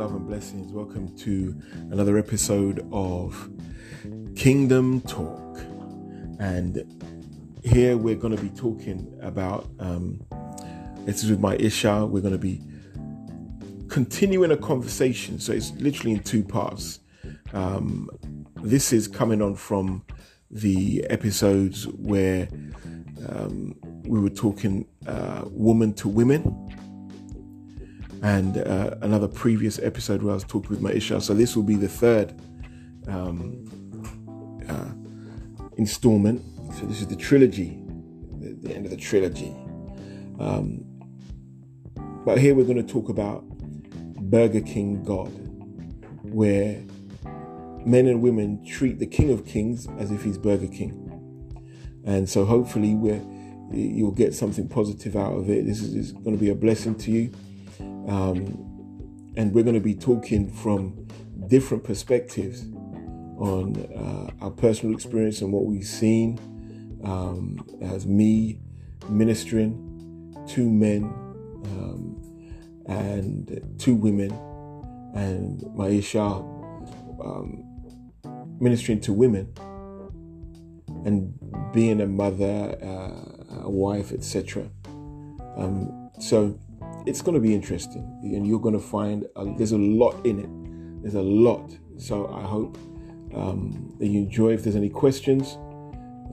love, and blessings. Welcome to another episode of Kingdom Talk. And here we're going to be talking about, um, this is with my Isha, we're going to be continuing a conversation. So it's literally in two parts. Um, this is coming on from the episodes where um, we were talking uh, woman to women and uh, another previous episode where I was talking with Maisha. So this will be the third um, uh, installment. So this is the trilogy, the, the end of the trilogy. Um, but here we're going to talk about Burger King God, where men and women treat the King of Kings as if he's Burger King. And so hopefully we're, you'll get something positive out of it. This is, is going to be a blessing to you. Um, and we're going to be talking from different perspectives on uh, our personal experience and what we've seen um, as me ministering to men um, and to women, and Maisha um, ministering to women and being a mother, uh, a wife, etc. Um, so it's going to be interesting, and you're going to find a, there's a lot in it. There's a lot. So I hope um, that you enjoy. If there's any questions,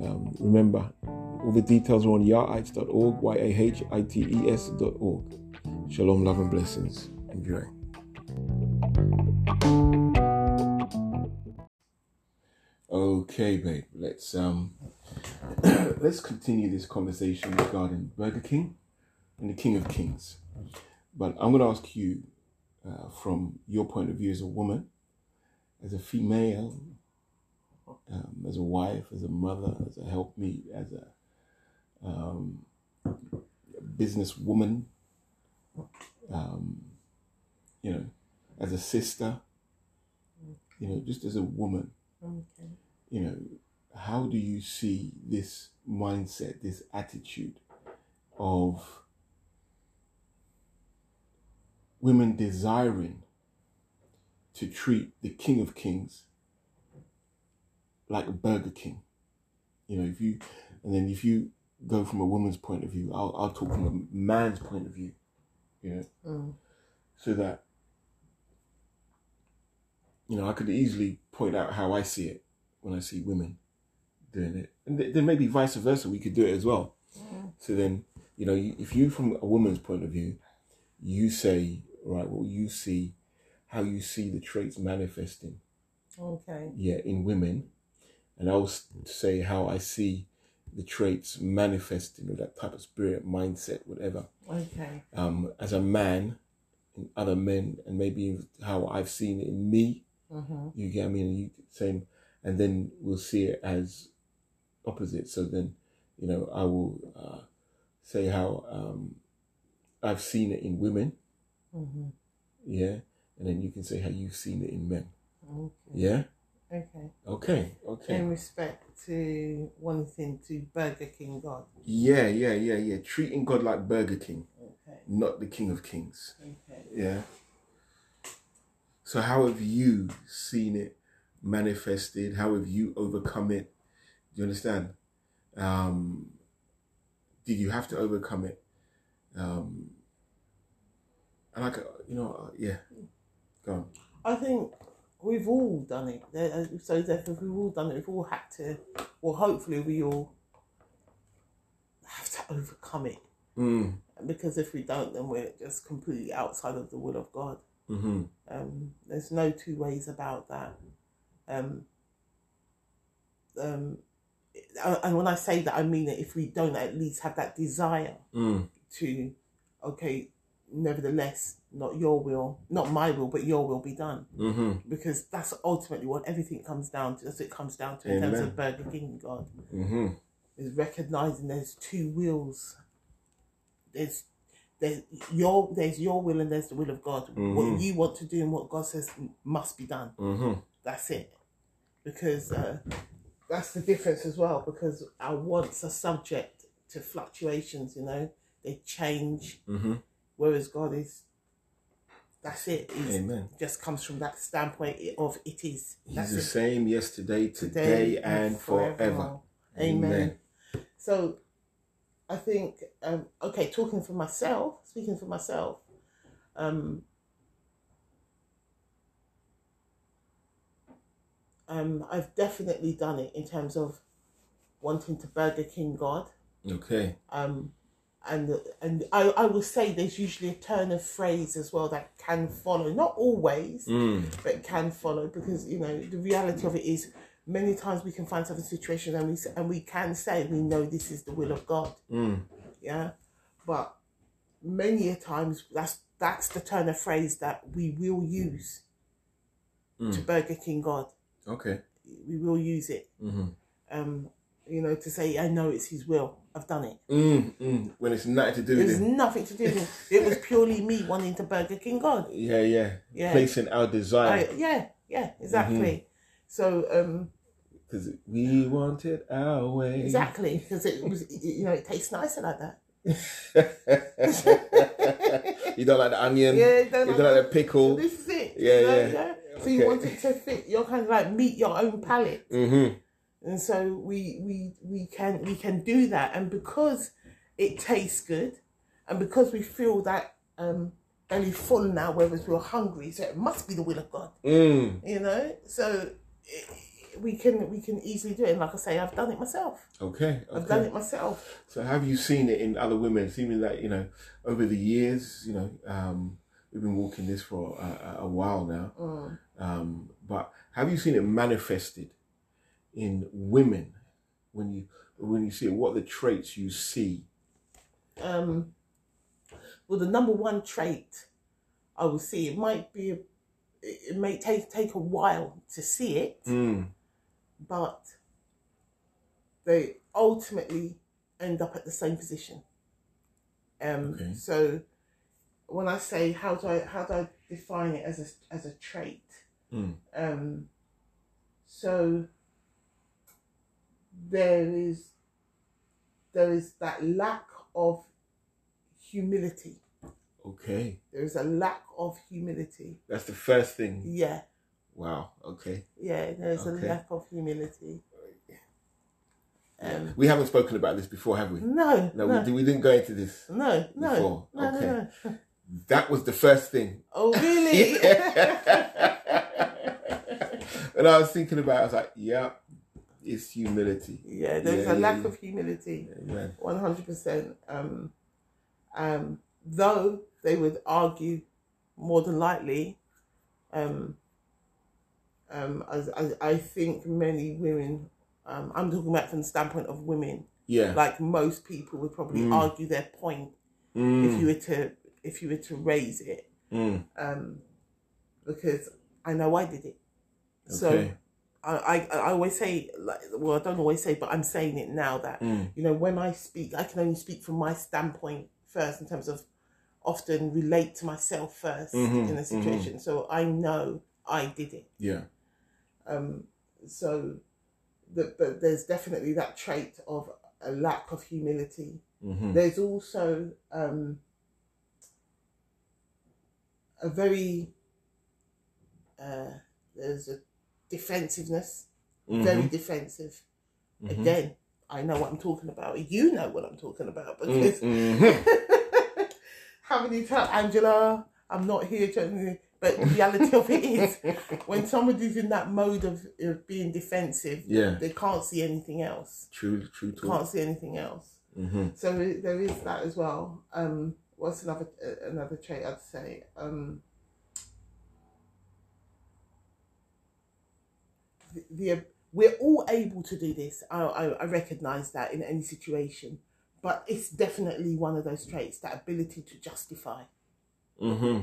um, remember all the details are on yahites.org, y a h i t e s.org. Shalom, love, and blessings. Enjoy. Okay, babe. Let's um let's continue this conversation regarding Burger King and the King of Kings. But I'm going to ask you, uh, from your point of view as a woman, as a female, um, as a wife, as a mother, as a helpmeet, as a um, businesswoman, um, you know, as a sister, you know, just as a woman, Okay. you know, how do you see this mindset, this attitude of women desiring to treat the King of Kings like a Burger King? You know, if you, and then if you go from a woman's point of view, I'll, I'll talk from a man's point of view, you know, Mm. so that, you know, I could easily point out how I see it when I see women doing it. And th- then maybe vice versa, we could do it as well. So then, you know, if you, from a woman's point of view, you say, right, well, you see how you see the traits manifesting, Okay. yeah, in women. And I'll say how I see the traits manifesting, or that type of spirit, mindset, whatever Okay. um, as a man in other men and maybe how I've seen it in me. Mm-hmm. You get me? And you same, and then we'll see it as opposite. So then, you know, I will uh, say how um, I've seen it in women, Mm-hmm. yeah, and then you can say how you've seen it in men, Okay. yeah. Okay. Okay, okay, In respect to wanting to Burger King God. yeah, yeah, yeah, yeah. Treating God like Burger King, Okay. not the King of Kings. Okay. Yeah. So how have you seen it manifested? How have you overcome it? Do you understand? Um, did you have to overcome it? Um, and like, uh, you know, uh, yeah. Go on. I think we've all done it. There- uh, So therefore, we've all done it, we've all had to, well, hopefully we all have to overcome it. Mm. Because if we don't, then we're just completely outside of the will of God. Mm-hmm. Um, there's no two ways about that. Um, um, and when I say that, I mean it. If we don't at least have that desire Mm. to, okay, nevertheless, not your will, not my will, but your will be done, Mm-hmm. because that's ultimately what everything comes down to. That's what it comes down to in terms of Burger King God Mm-hmm. is recognizing there's two wills. There's there's your there's your will and there's the will of God. Mhm. What you want to do and what God says must be done. Mm-hmm. That's it. Because uh, that's the difference as well. Because our wants are subject to fluctuations. You know, they change. Whereas God is That's it. It's- Amen. Just comes from that standpoint of it is. He's the it. same yesterday, today, and forever. forevermore. Amen. So I think, um, okay, talking for myself, speaking for myself, um, um, I've definitely done it in terms of wanting to Burger King God. Okay. Um, and and I, I will say there's usually a turn of phrase as well that can follow, not always, Mm. but can follow because you know the reality of it is many times we can find certain situations and we and we can say we know this is the will of God, Mm. yeah, but many a times that's that's the turn of phrase that we will use to Mm. Burger King God. Okay. We will use it, hmm um, you know, to say I know it's His will. I've done it. Mm. Mm. When it's nothing to do with There's it. nothing to do with it. It was purely me wanting to Burger King God. Yeah, yeah. Yeah. Placing our desire. I, yeah, yeah, exactly. So, um, Because we want it our way. exactly, because it was, you know, it tastes nicer like that. you don't like the onion. Yeah, You don't don't like the pickle. This is it. Yeah, you know, yeah. So you Okay. want it to fit your kind of like meet your own palate, Mm-hmm. And so we we we can we can do that, and because it tastes good, and because we feel that um belly full now, whereas we're hungry, so it must be the will of God. Mm. you know so eh, we can we can easily do it and like i say i've done it myself Okay. i've done it myself So have you seen it in other women? Seeming that you know, over the years, you know, um, we've been walking this for a, a- a while now. Mm. Um, but have you seen it manifested in women when you when you see it? What are the traits you see? um well the number one trait i will see it might be a, it it may take take a while to see it Mm. but they ultimately end up at the same position um Okay. so when i say how do i how do i define it as a as a trait Mm. Um, so there is there is that lack of humility. Okay, There is a lack of humility. that's the first thing. Yeah, Wow. Okay. yeah. There's Okay. a lack of humility. Um, We haven't spoken about this before, have we? no, No, no, We, we didn't go into this. no, no, Before, no, no, okay. no. That was the first thing. Oh, really? and I was thinking about, it, I was like, yeah, it's humility. yeah, there's Yeah, a yeah, lack yeah. of humility. One hundred percent. Um, um, though they would argue more than likely, um, um, as, as I think many women, um, I'm talking about from the standpoint of women, Yeah. like most people would probably Mm. argue their point Mm, if you were to if you were to raise it, mm, um, because I know I did it. So okay. I, I I always say like well I don't always say but I'm saying it now that Mm, you know when I speak I can only speak from my standpoint first in terms of often relate to myself 1st Mhm, in a situation. So I know I did it. Yeah. um so the, but there's definitely that trait of a lack of humility. Hmm there's also um a very uh there's a defensiveness. Very defensive. Mhm. again i know what i'm talking about. You know what i'm talking about because mhm. how many times angela i'm not here to but the reality of it is when somebody's in that mode of, of being defensive Yeah. they can't see anything else. True, true talk. can't see anything else. Hmm so there is that as well. Um what's another uh, another trait i'd say? Um the, we're all able to do this I, I i recognize that in any situation but it's definitely one of those traits that ability to justify hmm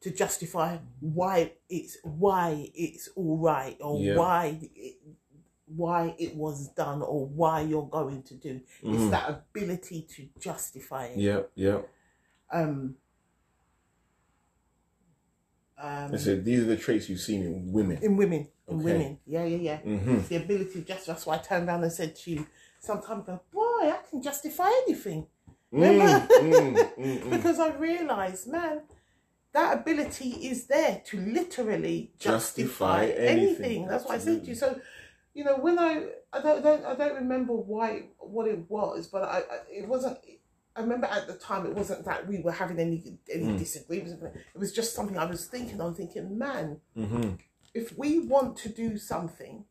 to justify why it's why it's all right or Yeah. why it, why it was done or why you're going to do it's Mhm. that ability to justify it Yeah, yeah. um um I said these are the traits you've seen in women. in women in Okay. women yeah yeah yeah hmm it's the ability to just that's why i turned around and said to you sometimes boy i can justify anything Mm, mm, mm, mm. because i realized man that ability is there to literally justify, Justify anything. anything, That's what I said to you. So, you know, when I I don't, don't I don't remember why what it was, but I, I it wasn't. I remember at the time it wasn't that we were having any any Mm. disagreements. It was just something I was thinking on, thinking, man, Mm-hmm. If we want to do something,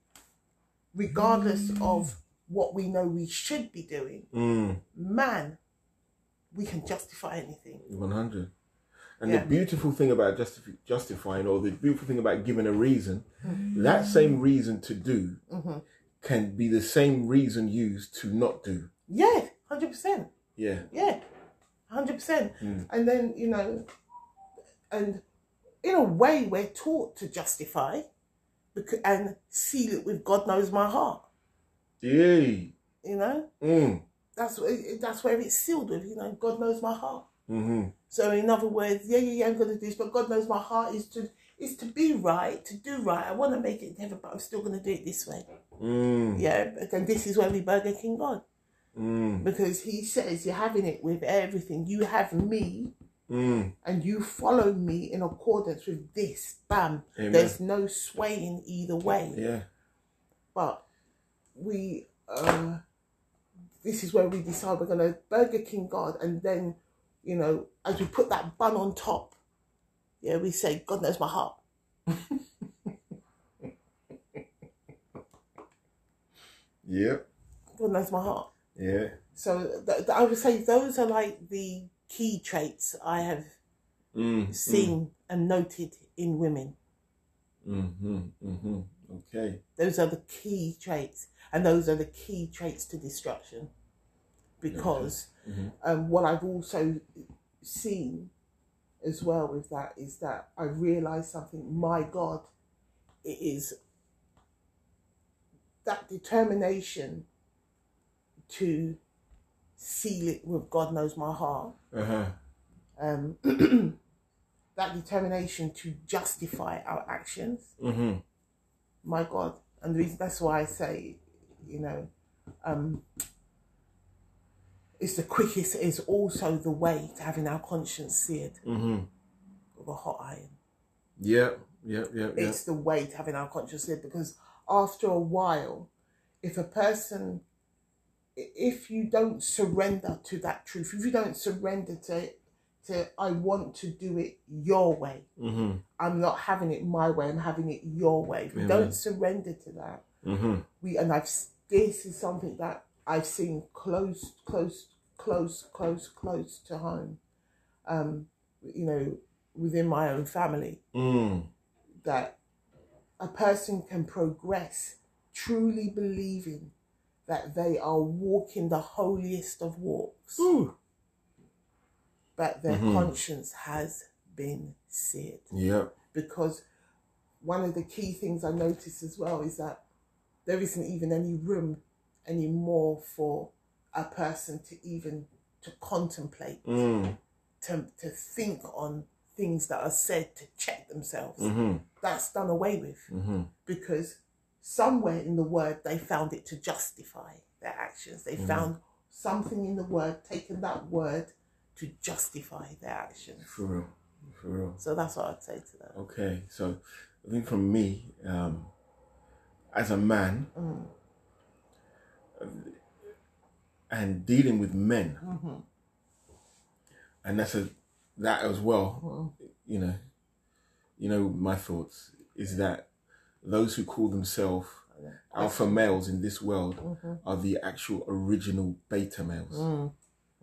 regardless of what we know we should be doing, Mm. man, we can justify anything. One hundred. And Yeah. the beautiful thing about justifi- justifying, or the beautiful thing about giving a reason, Mm-hmm. that same reason to do Mhm. can be the same reason used to not do. Yeah, hundred percent. Yeah. Yeah, hundred percent. Mm. And then you know, and in a way, we're taught to justify, and seal it with God knows my heart. Yay. You know, Mm. that's that's where it's sealed with. You know, God knows my heart. Mm-hmm. So in other words, yeah, yeah, yeah, I'm gonna do this, but God knows my heart is to is to be right, to do right. I want to make it heaven, but I'm still gonna do it this way. Mm. Yeah, and this is where we Burger King God Mm. because He says you're having it with everything. You have me, Mm. and you follow me in accordance with this. Bam. Amen. There's no swaying either way. Yeah. But we, uh, this is where we decide we're gonna Burger King God, and then, you know, as we put that bun on top, yeah, we say, God knows my heart. Yep. God knows my heart. Yeah. So th- th- I would say those are like the key traits I have Mm. seen and noted in women. Mm-hmm. Mm-hmm. Okay. Those are the key traits, and those are the key traits to destruction. Because Mhm. um, what I've also seen as well with that is that I realised something. My God, it is that determination to seal it with God knows my heart. Uh-huh. Um, that determination to justify our actions Mm-hmm. my God. And the reason that's why I say, you know, um, it's the quickest, it's also the way to having our conscience seared Mm-hmm. with a hot iron. Yeah, yeah, yeah. It's the way to having our conscience seared because after a while, if a person, if you don't surrender to that truth, if you don't surrender to, to I want to do it your way, Mm-hmm. I'm not having it my way, I'm having it your way. If don't surrender to that, Mm-hmm. we and I've this is something that I've seen close, close, close, close, close to home. Um, you know, within my own family, Mm. that a person can progress truly believing that they are walking the holiest of walks, Ooh. but their Mhm. conscience has been seared. Yep. because one of the key things I noticed as well is that there isn't even any room anymore for a person to even to contemplate, Mm. to to think on things that are said to check themselves. Mm-hmm. That's done away with Mm-hmm. because somewhere in the word they found it to justify their actions. They Mhm. found something in the word, taken that word to justify their actions. For real. For real. So that's what I'd say to that. Okay. So I think from me, um, as a man Mm. and dealing with men, Mm-hmm. and that's a that as well. Mm. You know, you know my thoughts is that those who call themselves alpha males in this world Mm-hmm. are the actual original beta males. Mm.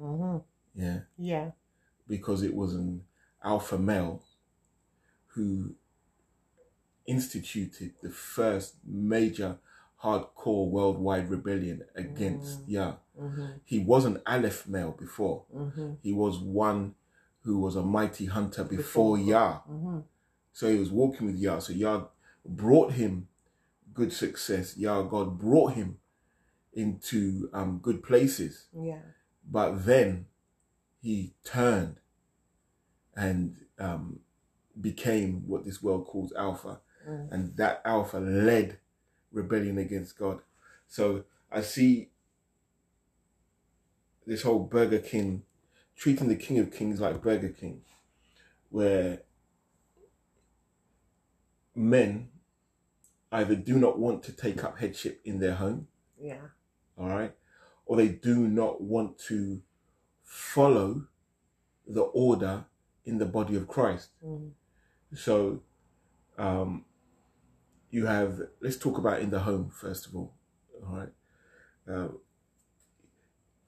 Mm-hmm. Yeah, Yeah. because it was an alpha male who instituted the first major hardcore worldwide rebellion against Yah. Mm-hmm. He was an Aleph male before. Mm-hmm. He was one who was a mighty hunter before Yah. Mm-hmm. So he was walking with Yah. So Yah brought him good success. Yah, God brought him into um, good places. Yeah. But then he turned and um, became what this world calls Alpha. Mm. And that Alpha led rebellion against God. So I see this whole Burger King treating the King of Kings like Burger King, where men either do not want to take up headship in their home, Yeah. all right, or they do not want to follow the order in the body of Christ. Mm. So, um, you have, let's talk about in the home first of all, all right. Uh,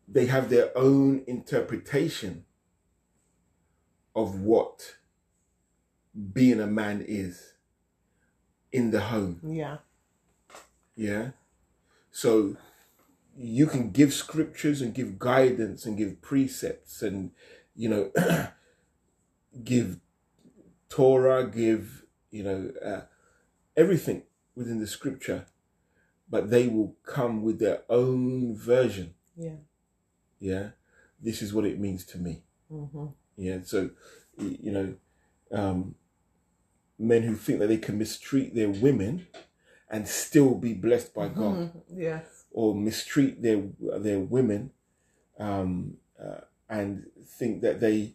they have their own interpretation of what being a man is in the home. Yeah. Yeah. So you can give scriptures and give guidance and give precepts and, you know, give Torah, give, you know, uh, everything within the scripture, but they will come with their own version. Yeah. Yeah. This is what it means to me. Mm-hmm. Yeah. So, you know, um, men who think that they can mistreat their women and still be blessed by God. Mm-hmm. Yes. or mistreat their their women um, uh, and think that they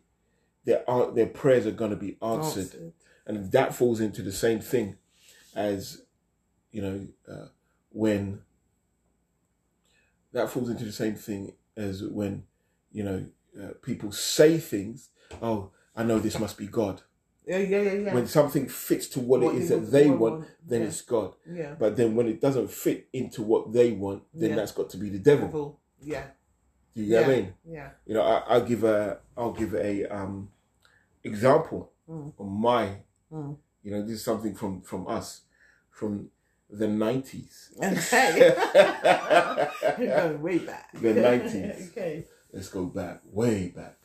their their prayers are going to be answered. Answered. and that falls into the same thing as you know uh, when that falls into the same thing as when you know uh, people say things oh i know this must be god Yeah, yeah, yeah, yeah. when something fits to what, What it is that they want, then yeah. it's god yeah. but then when it doesn't fit into what they want then Yeah. that's got to be the devil Devil. Yeah. do you get what i mean Yeah. you know, I, I'll give a, I'll give a um, example Mm. of my, Mm. you know, this is something from from us, from the nineties. Okay. You're going way back. The 90s. okay. Let's go back, way back.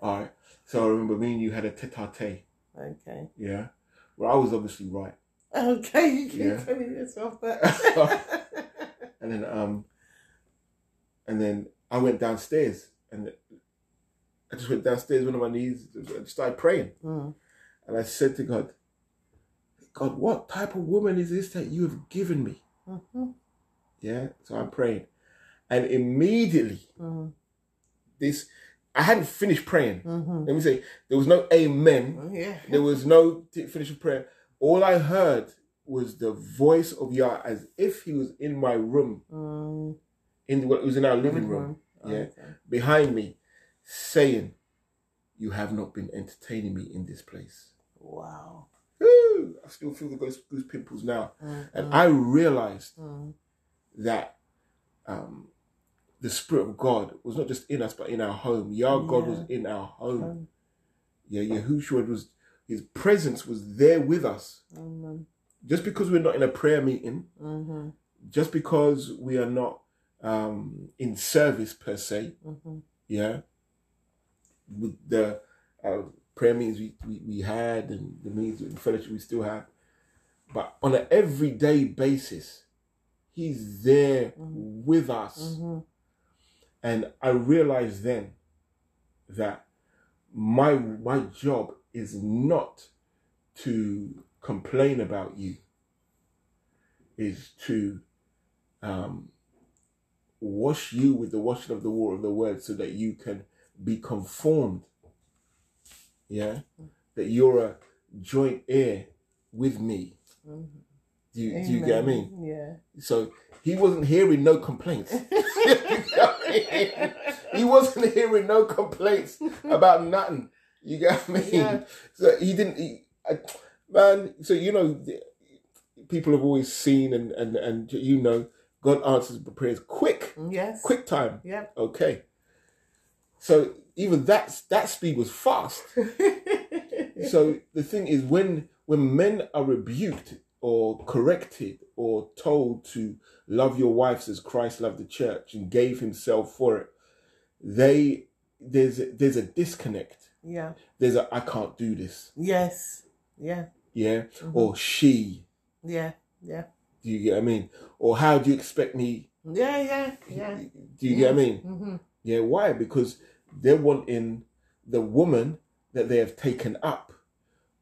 All right. So I remember me and you had a tete-a-tete, Okay. yeah. Well, I was obviously right, Okay. You keep Yeah. telling yourself that. and then um, and then I went downstairs, and I just went downstairs, went on my knees, and started praying. Mm. And I said to God, God, what type of woman is this that you have given me? Mhm. Yeah. So I'm praying. And immediately, Mhm. this, I hadn't finished praying. Mhm. Let me say, there was no amen. Yeah. There was no t- finish of prayer. All I heard was the voice of Yah as if he was in my room, Mm. in the, it was in our living room, yeah. Okay. behind me, saying, You have not been entertaining me in this place. Wow. Woo! I still feel the goose, goose pimples now. Mm. And I realized Mm. that um, the Spirit of God was not just in us, but in our home. Yah God was in our home. Um, Yeah, Yahushua was, his presence was there with us. Just because we're not in a prayer meeting, mhm. just because we are not um, in service per se, Mhm. yeah, with the uh, prayer meetings we, we, we had and the meetings and fellowship we still have, but on an everyday basis, he's there with us. And I realized then that my my job is not to complain about you, is to um, wash you with the washing of the water of the word so that you can be conformed. Yeah? That you're a joint heir with me. Mhm. Do you, do you get what I mean? Yeah. So he wasn't hearing no complaints. he wasn't hearing no complaints about nothing. You I mean? Yeah. So he didn't. He, I, man, so you know, people have always seen and and and you know, God answers prayers quick, Yes. quick time. Yep. Okay. So even that that speed was fast. So the thing is, when when men are rebuked or corrected or told to love your wives as Christ loved the church and gave Himself for it, they there's a, there's a disconnect. yeah. There's a I can't do this. Yes. Yeah. Yeah, or she. Yeah. Yeah. Do you get what I mean? Or how do you expect me? Yeah. Yeah. Yeah. Do you get what I mean? Mm-hmm. Yeah, why? Because they're wanting the woman that they have taken up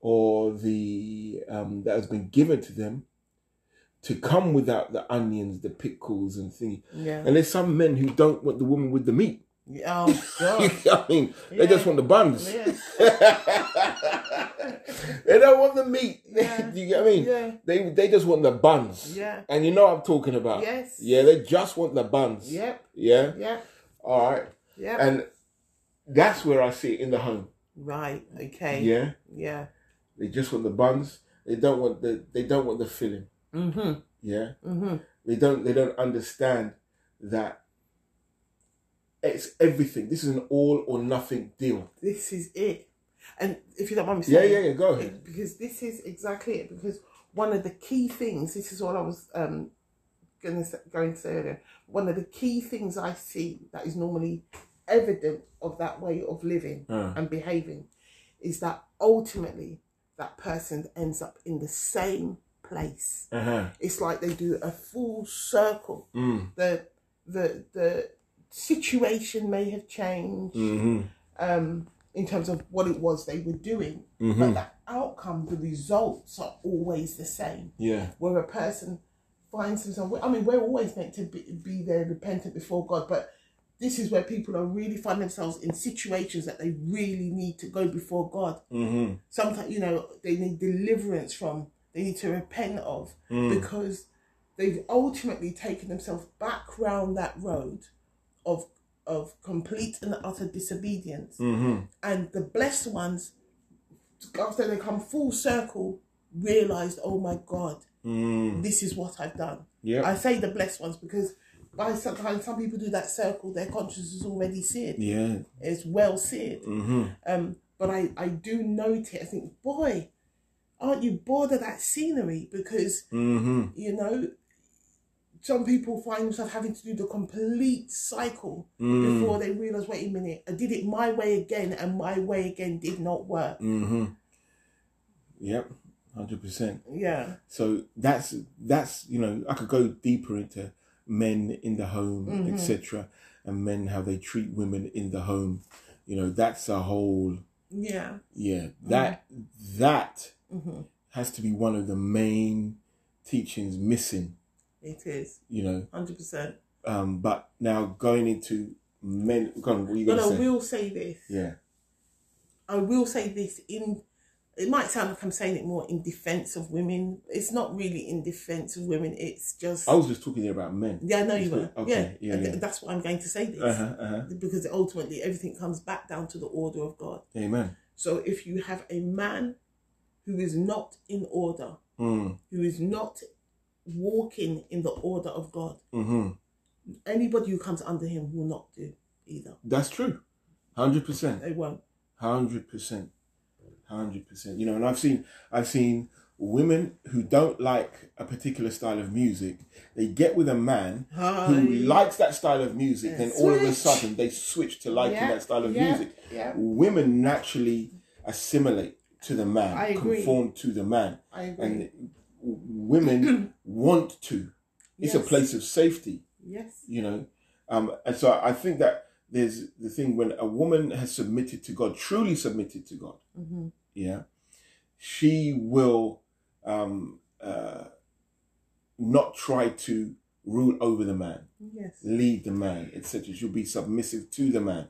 or the um, that has been given to them to come without the onions, the pickles, and things. Yeah. And there's some men who don't want the woman with the meat. Oh God. I mean, they just want the buns. yeah. they don't want the meat. Yeah. you get what I mean? Yeah. They they just want the buns. Yeah. And you know what I'm talking about. Yes. Yeah, they just want the buns. Yep. Yeah. Yep. All right. Yep. And that's where I see it in the home. right. Okay. Yeah. Yeah. They just want the buns. They don't want the they don't want the filling. Mhm. Yeah. Mhm. They don't they don't understand that it's everything. This is an all or nothing deal. This is it. And if you don't mind me saying, yeah, yeah. Yeah, go ahead. because this is exactly it. Because one of the key things, this is what I was um going to going to say earlier. One of the key things I see that is normally evident of that way of living Uh. and behaving is that ultimately that person ends up in the same place. Uh-huh. It's like they do a full circle. Mm. The the the situation may have changed Mm-hmm. um, in terms of what it was they were doing, Mm-hmm. but the outcome, the results are always the same. Yeah. Where a person finds himself, I mean, we're always meant to be, be there repentant before God, but this is where people are really find themselves in situations that they really need to go before God. Mm-hmm. Sometimes, you know, they need deliverance from, they need to repent of, Mm. because they've ultimately taken themselves back round that road of of complete and utter disobedience Mm-hmm. and the blessed ones after they come full circle realized oh my god Mm. this is what i've done Yeah. i say the blessed ones because by sometimes some people do that circle their conscience is already seared Yeah. it's well seared Mm-hmm. um but i i do note it i think boy aren't you bored of that scenery because Mm-hmm. you know some people find themselves having to do the complete cycle Mm. before they realize wait a minute i did it my way again and my way again did not work Mm-hmm. Yep. Hundred percent. yeah So that's that's you know I could go deeper into men in the home, Mhm. etc., and men how they treat women in the home. You know that's a whole yeah yeah that that hmm has to be one of the main teachings missing. it is You know, 100% um, but now going into men. Go on, what you i say? will say this Yeah. i will say this in it might sound like i'm saying it more in defense of women it's not really in defense of women it's just I was just talking there about men. yeah i know you were okay, yeah, yeah, yeah. that's why i'm going to say this Uh-huh, uh-huh. because ultimately everything comes back down to the order of god Amen. so if you have a man who is not in order Mm, who is not walking in the order of God, hmm anybody who comes under him will not do either. That's true. Hundred percent. They won't. Hundred percent. Hundred percent. You know, and I've seen I've seen women who don't like a particular style of music. They get with a man who likes that style of music, Yeah. then all of a sudden they switch to liking Yeah, that style of yeah, music. Women naturally assimilate to the man, conform to the man, I agree. and women want to. It's a place of safety yes. you know um and so i think that there's the thing when a woman has submitted to god truly submitted to god hmm yeah she will um uh not try to rule over the man Yes. lead the man etc she'll be submissive to the man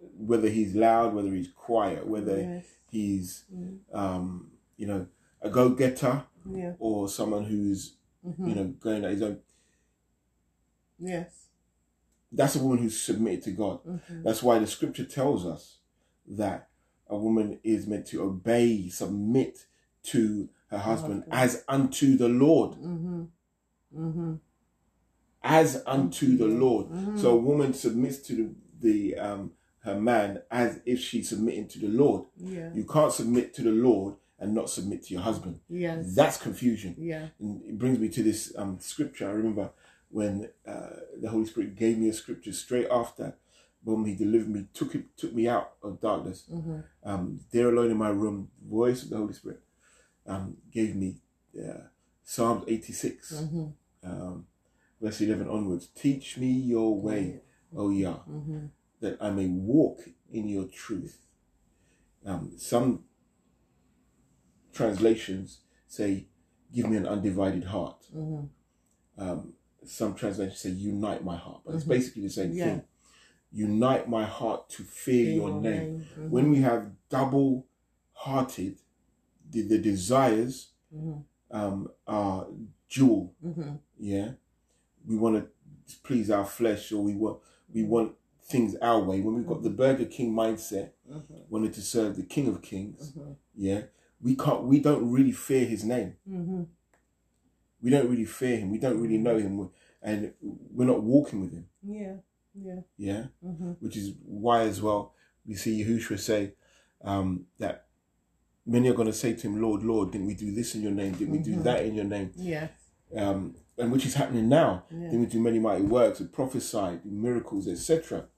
whether he's loud whether he's quiet whether Yes. he's Mm. um you know a go-getter Yeah. or someone who's hmm you know going at his own Yes. that's a woman who's submitted to god hmm That's why the scripture tells us that a woman is meant to obey, submit to her husband husband. as unto the Lord. hmm hmm As unto the Lord. Mhm. So a woman submits to the, the um, her man as if she's submitting to the Lord. Yeah. You can't submit to the Lord and not submit to your husband. Yes. That's confusion. yeah. And it brings me to this um, scripture. I remember when uh, the Holy Spirit gave me a scripture straight after, when He delivered me, took it, took me out of darkness. hmm Um, there alone in my room, the voice of the Holy Spirit um, gave me uh, Psalms 86, hmm um, verse 11 onwards. Teach me your way, O Yah, hmm that I may walk in your truth. Um, some translations say, Give me an undivided heart. hmm Um, some translations say, Unite my heart. But it's Mhm. basically the same Yeah. thing. Unite my heart to fear In your name. Mhm. When we have double hearted, the, the desires Mhm. um, are dual. Mhm. Yeah, we want to please our flesh, or we want we want things our way. When we've got the Burger King mindset, wanted to serve the King of Kings, yeah, we can't. We don't really fear His name. We don't really fear Him. We don't really know Him, and we're not walking with Him. Yeah. Yeah. Yeah, Mhm. which is why as well we see Yahushua say um, that many are going to say to Him, "Lord, Lord, didn't we do this in Your name? Didn't we do Mhm. that in Your name?" Yes. Um, and which is happening now. Yeah. Then we do many mighty works, we prophesy, miracles, etc.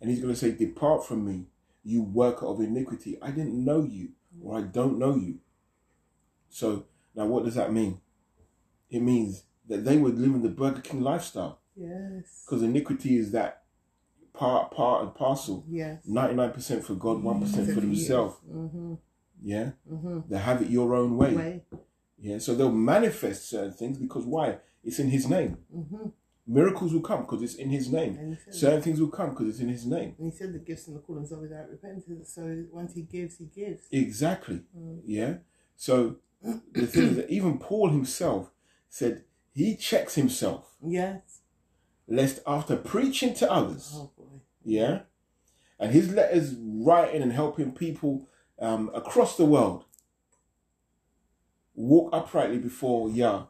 And he's going to say, Depart from me, you worker of iniquity. I didn't know you, or I don't know you. So, now what does that mean? It means that they were living the Burger King lifestyle Yes. because iniquity is that part, part and parcel. Yes. 99% for God, 1% for themselves. Mm-hmm. Yeah? Mm-hmm. They have it your own way. Way. Yeah? So they'll manifest certain things because why? It's in His name. Mm-hmm. Miracles will come because it's in His name. Certain things will come because it's in his name. and he said the gifts and the callings are without repentance. So once he gives, he gives. Exactly. Mm. Yeah. So the thing is that even Paul himself said he checks himself, Yes. Lest after preaching to others, Oh yeah, and his letters writing and helping people um, across the world walk uprightly before Yah.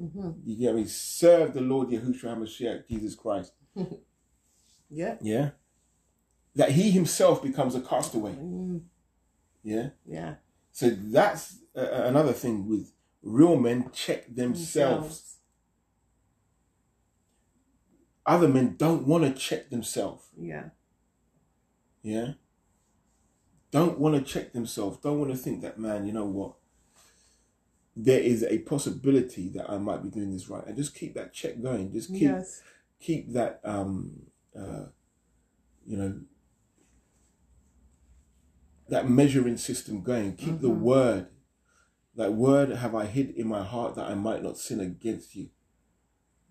Mm-hmm. You get me? Serve the Lord Yahushua HaMashiach, Jesus Christ. Yeah. Yeah. That he himself becomes a castaway. Mm. Yeah. Yeah. So that's uh, another thing with real men check themselves. Other men don't want to check themselves. Yeah. Yeah. Don't want to check themselves. Don't want to think that, man, you know what? There is a possibility that I might be doing this right. And just keep that check going. Just keep Yes. keep that um uh you know that measuring system going. Keep the Mhm. word. That word have I hid in my heart that I might not sin against you.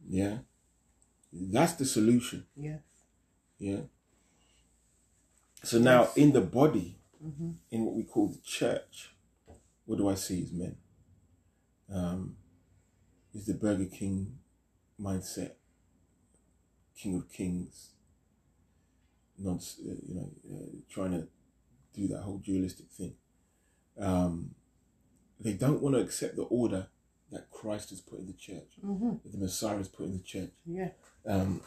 Yeah. That's the solution. Yes. Yeah. So now Yes. in the body, Mm-hmm. in what we call the church, what do I see as men? Um, is the Burger King mindset, King of Kings, not uh, you know uh, trying to do that whole dualistic thing. Um, they don't want to accept the order that Christ has put in the church, Mm-hmm. that the Messiah has put in the church. Yeah. Um,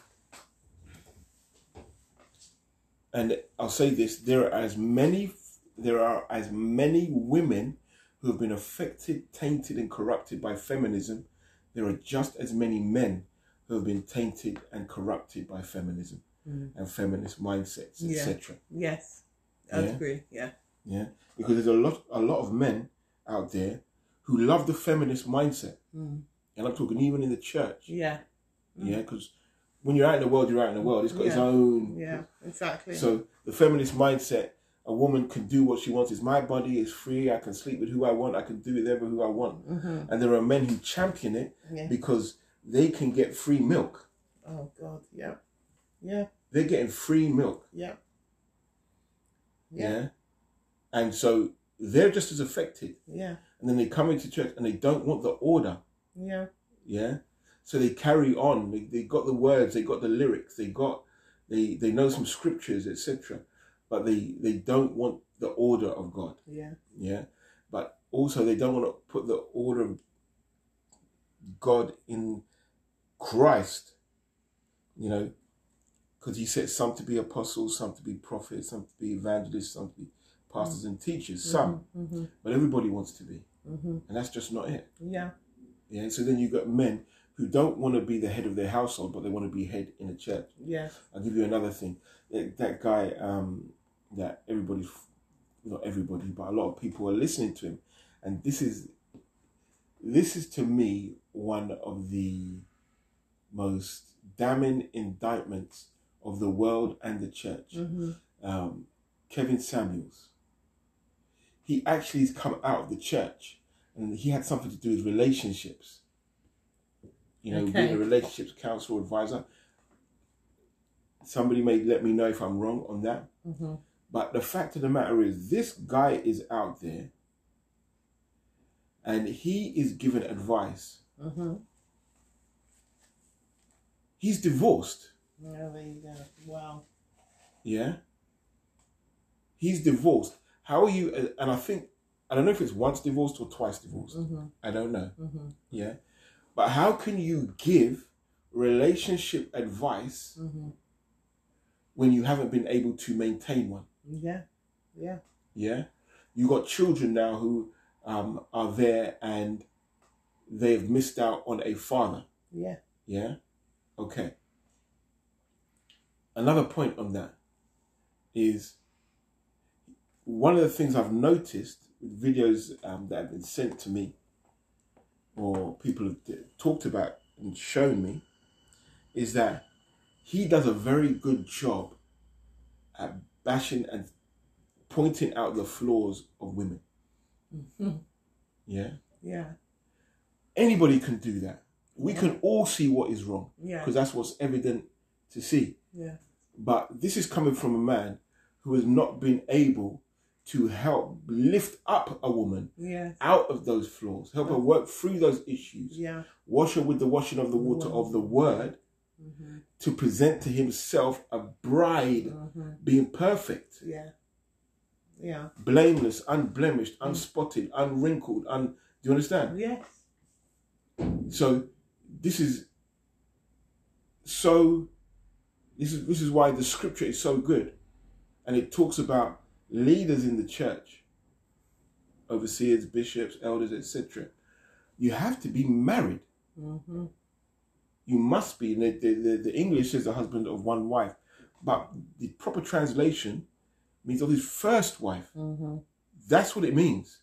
and I'll say this: there are as many, there are as many women who have been affected, tainted, and corrupted by feminism. There are just as many men who have been tainted and corrupted by feminism Mm. and feminist mindsets, Yeah. etc. Yes. I Yeah. agree. Yeah. Yeah, because there's a lot, a lot of men out there who love the feminist mindset, Mm. and I'm talking even in the church. Yeah. Mm. Yeah, because when you're out in the world, you're out in the world. It's got its own Yeah. Exactly. So the feminist mindset, a woman can do what she wants. It's my body, it's free. I can sleep with who I want. I can do with ever who I want. mm-hmm. And there are men who champion it Yeah. because they can get free milk. Oh God. Yeah. Yeah. They're getting free milk. Yeah. Yeah. Yeah. And so they're just as affected. Yeah. And then they come into church and they don't want the order. Yeah. Yeah. So they carry on. They, they got the words, they got the lyrics, they got they they know some scriptures, etc. But they they don't want the order of God. Yeah. yeah but also they don't want to put the order of god in christ you know because he said some to be apostles some to be prophets some to be evangelists some to be pastors and teachers some Mm-hmm. but everybody wants to be Mm-hmm. and that's just not it Yeah. yeah so then you got men who don't want to be the head of their household but they want to be head in a church Yeah. I'll give you another thing. That, that guy, um, that everybody, not everybody, but a lot of people are listening to him, and this is, this is to me one of the most damning indictments of the world and the church. Mm-hmm. Um, Kevin Samuels. He actually has come out of the church, and he had something to do with relationships. You know, Okay. being a relationships counselor advisor somebody may let me know if I'm wrong on that. Mm-hmm. But the fact of the matter is, this guy is out there and he is given advice. Mm-hmm. He's divorced. Yeah, there you go. Wow. Yeah. He's divorced. How are you? And I think, I don't know if it's once divorced or twice divorced. Mm-hmm. I don't know. Mm-hmm. Yeah. But how can you give relationship advice Mm-hmm. when you haven't been able to maintain one? Yeah. Yeah. Yeah. You got children now who um, are there and they've missed out on a father. Yeah. Yeah. Okay. Another point on that is one of the things I've noticed with videos um, that have been sent to me or people have talked about and shown me is that he does a very good job at bashing and pointing out the flaws of women. Mm-hmm. Yeah. Yeah. Anybody can do that. We Yeah. can all see what is wrong Yeah. because that's what's evident to see. Yeah. But this is coming from a man who has not been able to help lift up a woman Yeah. out of those flaws, help her work through those issues, Yeah. wash her with the washing of the water of the word Mm-hmm. to present to himself a bride Mm-hmm. being perfect, Yeah. Yeah. blameless, unblemished, unspotted, unwrinkled. Un- Do you understand? Yes. So this is so this is this is why the scripture is so good. And it talks about leaders in the church, overseers, bishops, elders, etc. You have to be married. Mm-hmm. You must be. The, the, the, English says the husband of one wife. But the proper translation means of his first wife. Mm-hmm. That's what it means.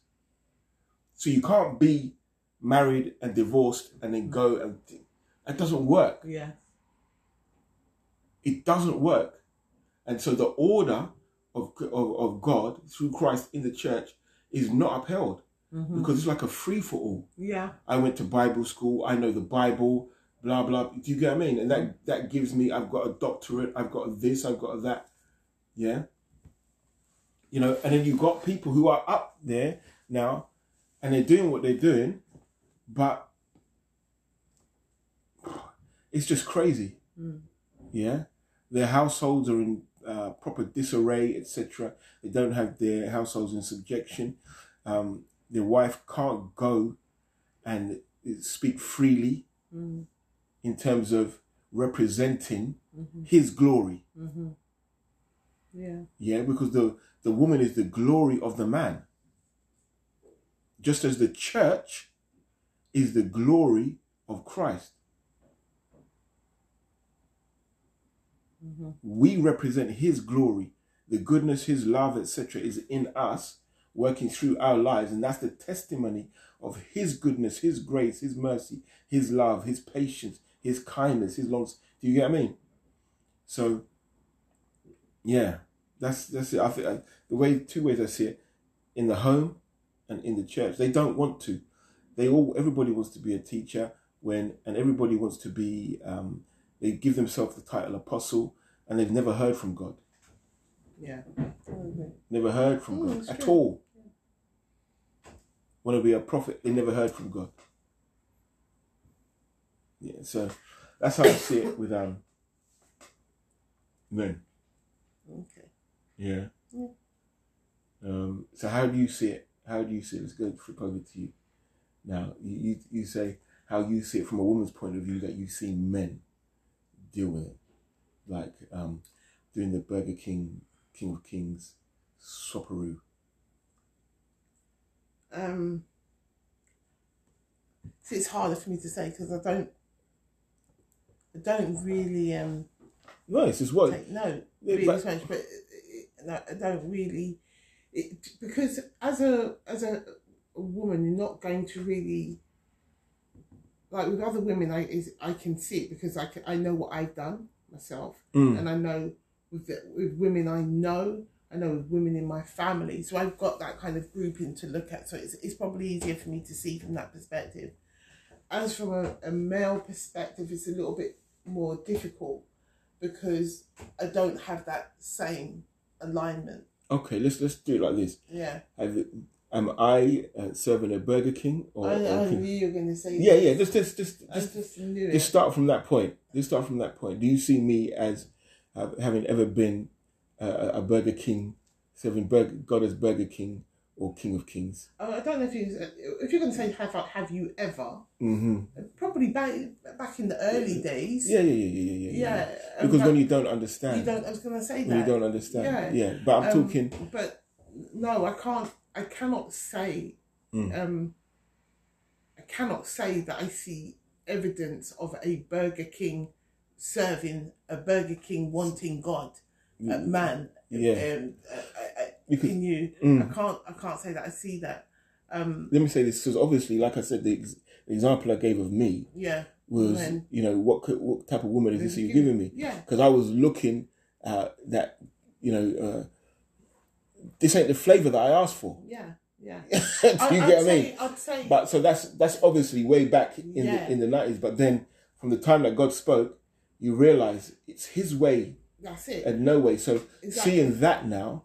So you can't be married and divorced and then go and that doesn't work. Yeah. It doesn't work. And so the order of, of, of God through Christ in the church is not upheld Mm-hmm. because it's like a free for all. Yeah. I went to Bible school. I know the Bible. Blah blah. Do you get what I mean? And that that gives me. I've got a doctorate. I've got this. I've got that. Yeah. You know, and then you've got people who are up there now, and they're doing what they're doing, but it's just crazy. Mm. Yeah, their households are in uh, proper disarray, etc. They don't have their households in subjection. Um, their wife can't go and speak freely Mm-hmm. in terms of representing Mm-hmm. his glory. Mm-hmm. Yeah. Yeah, because the, the woman is the glory of the man. Just as the church is the glory of Christ. Mm-hmm. We represent his glory. The goodness, his love, etc., is in us, working through our lives. And that's the testimony of his goodness, his grace, his mercy, his love, his patience, his kindness, his long. Do you get what I mean? So, yeah, that's that's it. I think the way two ways I see it, in the home and in the church, they don't want to. They all everybody wants to be a teacher when, and everybody wants to be. Um, they give themselves the title apostle, and they've never heard from God. Yeah. Never heard from Mm, God at true. all. Want to be a prophet? They never heard from God. Yeah, so that's how I see it with um men. Okay. Yeah. Yeah. Um, so how do you see it? How do you see it? Let's go flip over to you. Now you, you you say how you see it from a woman's point of view that you see men deal with it, like um, doing the Burger King King of Kings sopperoo. Um. See, it's harder for me to say because I don't. I don't really um No, it's just what take Yeah, really but- so much, but uh, I don't really it, because as a as a, a woman, you're not going to really like with other women. I is I can see it because I can, I know what I've done myself, Mm. and I know with the, with women I know. I know with women in my family, so I've got that kind of grouping to look at. So it's it's probably easier for me to see from that perspective. As from a, a male perspective, it's a little bit more difficult because I don't have that same alignment. Okay, let's let's do it like this. Yeah. Have, am I uh, serving a Burger King or? I, I King? knew you were going to say Yeah, yeah. Just just just just, just it. just start from that point. Just start from that point. Do you see me as uh, having ever been uh, a Burger King, serving Burger, God as Burger King or King of Kings? Oh, I don't know if you if you're going to say have have you ever Mm-hmm. probably back back in the early days. Yeah, yeah, yeah, yeah, yeah, yeah. Yeah, um, Because when you don't understand, you don't. I was going to say when that. you don't understand, Yeah. yeah. But I'm Um, talking. But no, I can't. I cannot say. Mm. Um, I cannot say that I see evidence of a Burger King serving a Burger King wanting God, a man. Yeah. Um, uh, uh, uh, Because- in you, Mm. I can't. I can't say that I see that. Um, Let me say this because obviously, like I said, the, ex- the example I gave of me yeah. was, When- you know, what could, what type of woman is this you're giving me? Yeah. Because I was looking at that, you know, uh, this ain't the flavor that I asked for. Yeah. Yeah. Do you I, get I'd what I say, mean? Say. But so that's that's obviously way back in Yeah. the in the nineties. But then from the time that God spoke, you realize it's His way that's it. and no way. So Exactly. seeing that now,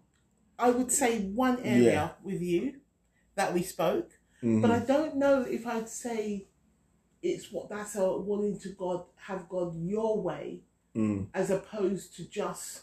I would say one area Yeah. with you that we spoke, mhm, but I don't know if I'd say it's what that's a wanting to God have God your way mm, as opposed to just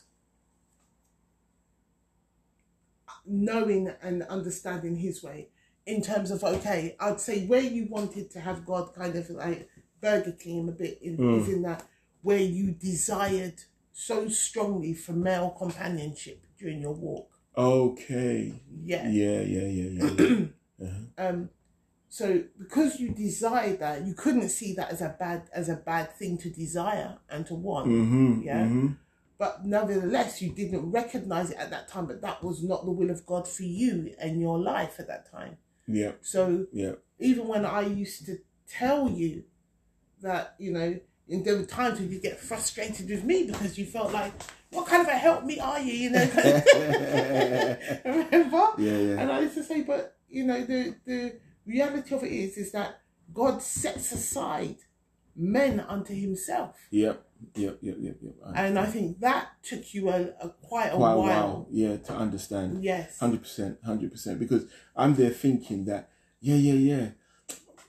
knowing and understanding His way. In terms of okay, I'd say where you wanted to have God kind of like Burger King a bit in, Mm. is in that where you desired so strongly for male companionship during your walk. okay, Yeah. yeah, yeah, yeah, yeah. yeah. Um, so because you desired that, you couldn't see that as a bad as a bad thing to desire and to want. mm-hmm, Yeah. hmm But nevertheless, you didn't recognize it at that time. But that was not the will of God for you and your life at that time. yeah, So yeah, even when I used to tell you that, you know, in there were times when you get frustrated with me because you felt like, what kind of a help me are you? You know, remember? yeah, yeah. And I used to say, but you know, the the reality of it is, is that God sets aside men unto Himself, Yep, yep, yep, yep, yep. and I think that took you a, a quite a quite while. while, yeah, to understand. Yes. Hundred percent, hundred percent. Because I'm there thinking that, yeah, yeah, yeah,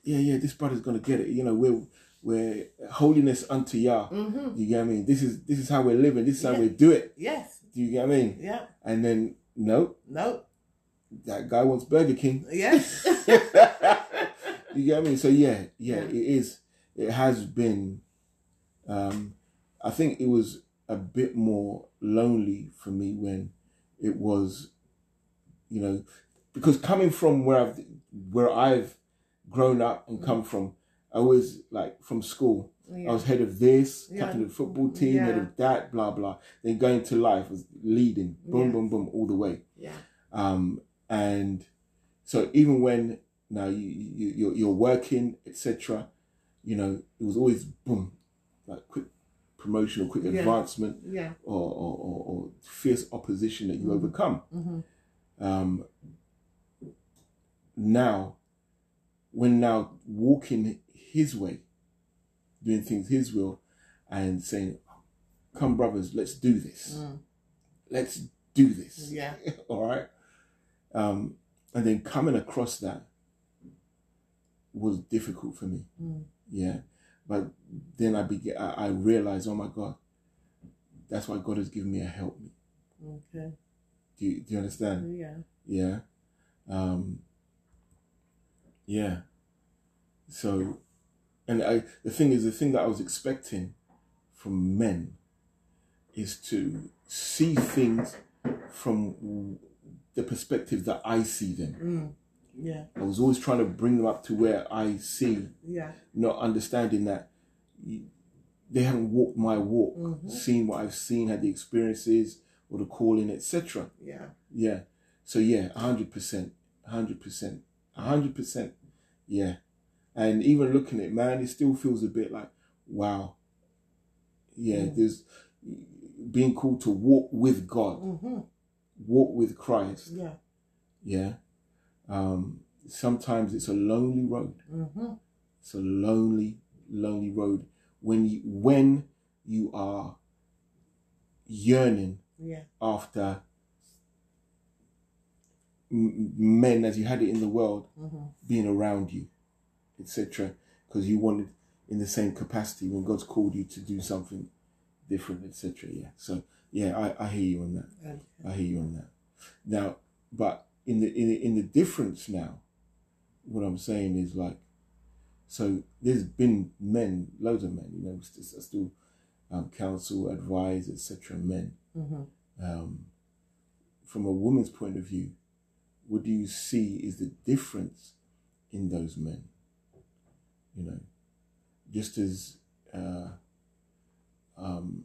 yeah, yeah. This brother's gonna get it. You know, we're we're holiness unto Yah. Mm-hmm. You get what I mean? This is this is how we're living. This is how we do it. Yes. Do you get what I mean? Yeah. And then no, No. that guy wants Burger King. Yes. you get what I mean? So yeah, yeah, Yeah. it is. It has been. Um, I think it was a bit more lonely for me when it was, you know, because coming from where I've where I've grown up and come from, I was like from school. yeah. I was head of this, Yeah. captain of the football team, head of that, blah blah. Then going to life was leading, boom, Yeah. boom, boom, all the way. yeah. Um, and so even when now you, you you're, you're working, etc., you know, it was always boom, like quick promotion or quick Yeah. advancement Yeah. or, or, or, or fierce opposition that you Mm. overcome. Mm-hmm. Um, now, when now walking His way, doing things His will, and saying, "Come, brothers, let's do this. Mm. Let's do this." Yeah. all right um and then coming across that was difficult for me Mm. yeah but then i began I, I realized oh my god that's why god has given me a help me Okay. do you, do you understand Yeah. yeah um yeah so and i the thing is the thing that i was expecting from men is to see things from the perspective that i see them Mm. Yeah. i was always trying to bring them up to where i see Yeah. not understanding that they haven't walked my walk Mhm. seen what i've seen had the experiences or the calling etc Yeah. yeah. So yeah, hundred percent, hundred percent, hundred percent. Yeah. And even looking at it, man, it still feels a bit like, wow. Yeah, Mm. there's being called to walk with God, Mm-hmm. walk with Christ. Yeah. Yeah. Um, sometimes it's a lonely road. Mm-hmm. It's a lonely, lonely road when you when you are yearning Yeah. after men as you had it in the world hmm being around you, etc. Because you wanted in the same capacity when God's called you to do something different, etc. Yeah. So yeah, I, I hear you on that. Okay. I hear you on that. Now, but in the in the, in the difference now, what I'm saying is like, so there's been men, loads of men, you know, st- still um, counsel, advise, etc. Men. hmm Um, from a woman's point of view, what do you see is the difference in those men? You know, just as uh, um,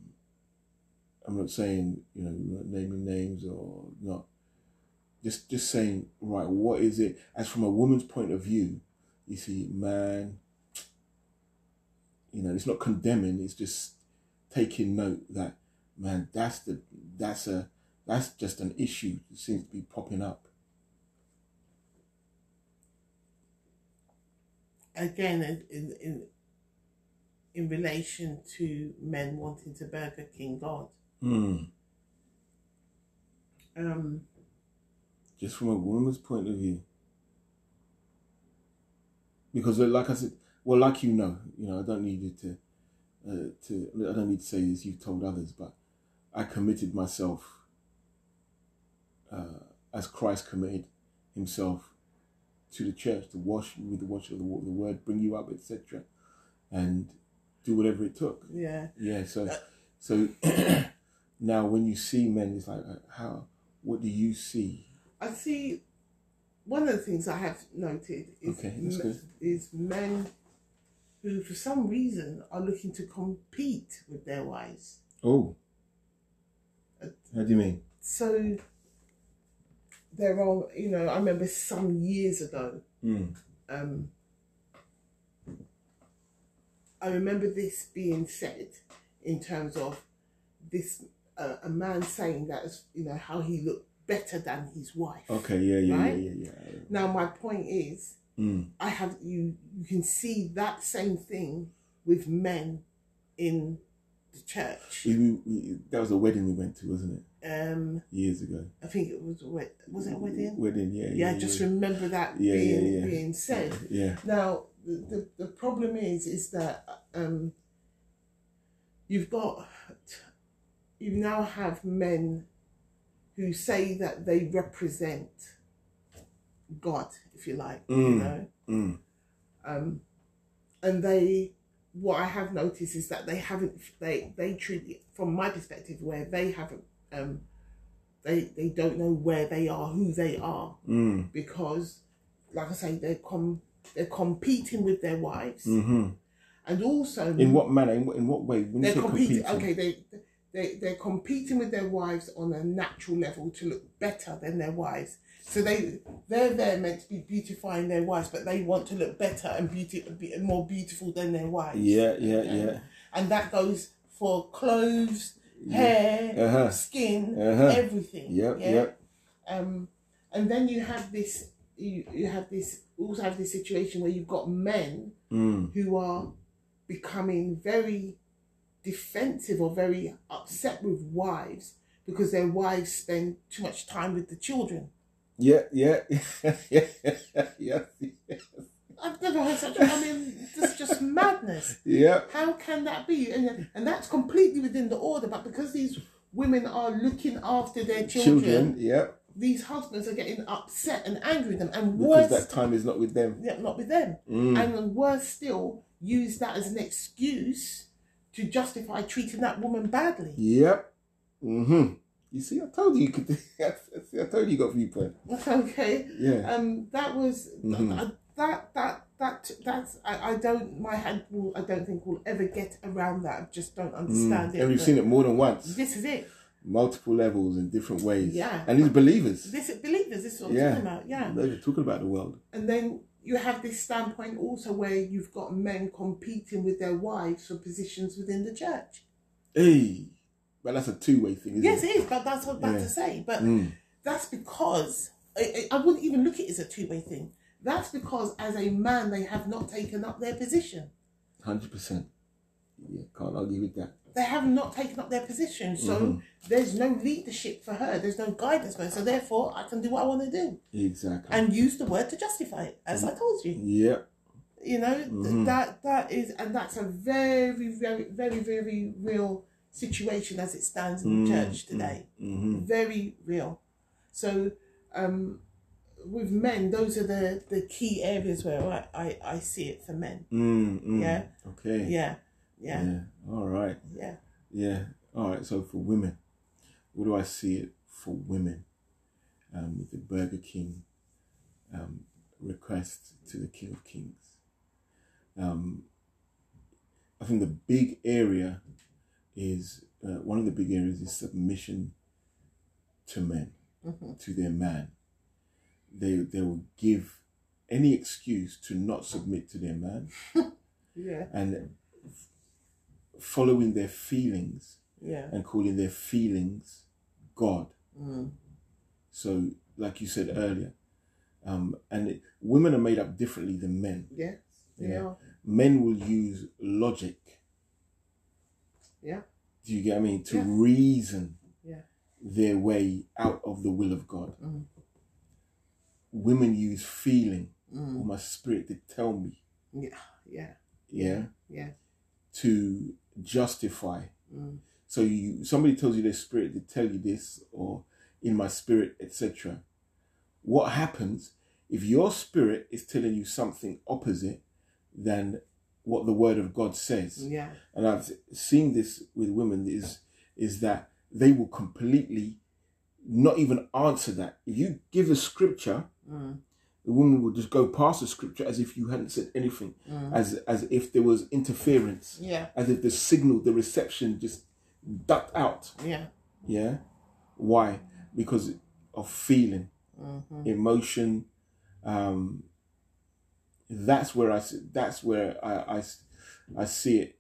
I'm not saying you know naming names or not, just just saying right. What is it? As from a woman's point of view, you see, man. You know, it's not condemning. It's just taking note that man, that's the that's a that's just an issue that seems to be popping up. Again, in, in in in relation to men wanting to Burger King God, Mm. um, Just from a woman's point of view. Because, uh, like I said, well, like you know, you know, I don't need you to, uh, to, I don't need to say this. You've told others, but I committed myself, uh, as Christ committed Himself to the church to wash you with the wash of the, the word, bring you up, etc., and do whatever it took. yeah, Yeah, so so now when you see men, it's like uh, how what do you see? I see. One of the things I have noted is Okay, that's m- good. is men who, for some reason, are looking to compete with their wives. Oh, how do you mean? So there are, you know, I remember some years ago. Mm. Um, I remember this being said in terms of this uh, a man saying that you know how he looked better than his wife. Okay, yeah, yeah, Right? yeah, yeah, yeah. Now my point is, Mm. I have you. You can see that same thing with men in the church. We, we, we, that was a wedding we went to, wasn't it? Um, Years ago. I think it was was it a wedding? Wedding, yeah, Yeah, yeah. I just yeah. remember that being being said. Yeah. Now the, the the problem is is that um you've got you now have men who say that they represent God, if you like, you Mm. know. Mm. um, and they what I have noticed is that they haven't they they truly from my perspective where they haven't um, they they don't know where they are who they are Mm. because like I say they're com they're competing with their wives Mm-hmm. and also In what manner? In what, in what way? When they're you competing competing, okay they they they're competing with their wives on a natural level to look better than their wives so they they're there meant to be beautifying their wives but they want to look better and beauty be more beautiful than their wives Yeah, yeah, Okay? yeah. and that goes for clothes hair Uh-huh. skin Uh-huh. everything Yep, yeah? yep. um and then you have this you, you have this also have this situation where you've got men Mm. who are becoming very defensive or very upset with wives because their wives spend too much time with the children. Yeah, yeah, yeah, yeah, I've never heard such. I mean, this is just madness. yeah. How can that be? And and that's completely within the order. But because these women are looking after their children, Children, yeah, these husbands are getting upset and angry with them, and because worse, that time is not with them. yeah, not with them. Mm. and worse still, use that as an excuse to justify treating that woman badly. Yep. Mm-hmm. You see, I told you you could. I told you you got viewpoint. okay, Yeah. um, that was Mhm. uh, that that that that's I, I don't my head will I don't think will ever get around that. I just don't understand Mm. it. And we've seen it more than once, This is it. multiple levels in different ways. Yeah. And these believers. This is believers. This is what I'm talking about. Yeah. They're talking about the world. And then you have this standpoint also where you've got men competing with their wives for positions within the church. Hey, but that's a two-way thing, isn't Yes, it? it is, but that's what I'm about Yeah. to say. But Mm. that's because I, I wouldn't even look at it as a two way thing. That's because as a man, they have not taken up their position. Hundred percent. Yeah, can't argue with that. They have not taken up their position. So there's no leadership for her. There's no guidance for her. So therefore, I can do what I want to do Exactly. and use the word to justify it, as I told you. yeah. You know th- that that is, and that's a very, very, very, very real situation as it stands in the church today. Mm-hmm. Very real. So, um, with men, those are the the key areas where I I, I see it for men. Mm-hmm. Yeah. Okay. Yeah, yeah, Yeah. All right. yeah. Yeah. All right. So for women, what do I see it for women? Um, with the Burger King um, request to the King of Kings. Um, I think the big area is uh, one of the big areas is submission to men, to their man. They they will give any excuse to not submit to their man Yeah, and following their feelings yeah, and calling their feelings God. mm. So, like you said earlier, um, and it, women are made up differently than men. yes, Yeah. yeah, Men will use logic. yeah, Do you get what I mean? To Yeah. reason yeah, their way out of the will of God. Mm. Women use feeling Mm. or my spirit to tell me, yeah, yeah, yeah, yeah, to justify. mm. So you somebody tells you their spirit to tell you this or in my spirit, etc. What happens if your spirit is telling you something opposite than what the word of God says? yeah, And I've seen this with women is is that they will completely not even answer that. If you give a scripture, mm. The woman will just go past the scripture as if you hadn't said anything, Mm. as as if there was interference, yeah, as if the signal, the reception just ducked out. yeah, Yeah. Why? Because of feeling, hmm emotion. Um, that's where I. That's where I. I see it.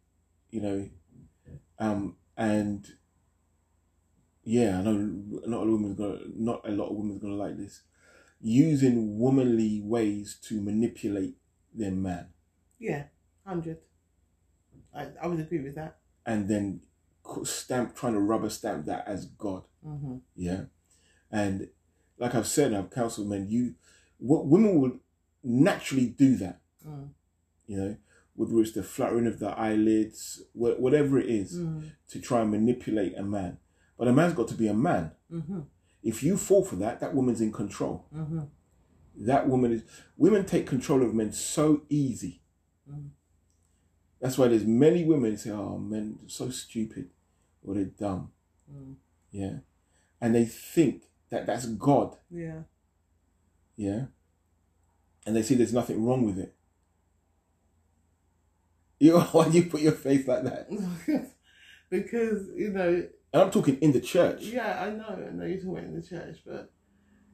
You know. Um, and yeah, I know not a lot of women's gonna. Not a lot of women's gonna like this. Using womanly ways to manipulate their man, yeah, hundred. I I would agree with that. and then stamp trying to rubber stamp that as God. Mm-hmm. Yeah. And like I've said, I've counseled men, you, w- women would naturally do that, Mm. you know, whether it's the fluttering of the eyelids, whatever it is, Mm. to try and manipulate a man. But a man's got to be a man. Mm-hmm. If you fall for that, that woman's in control. Mm-hmm. That woman is, women take control of men so easy. Mm. That's why there's many women who say, oh, men are so stupid or they're dumb. Mm. Yeah. And they think that that's God. Yeah. Yeah. And they see there's nothing wrong with it. You know, why do you put your face like that? because you know, And I'm talking in the church. yeah, I know, I know you're talking in the church, but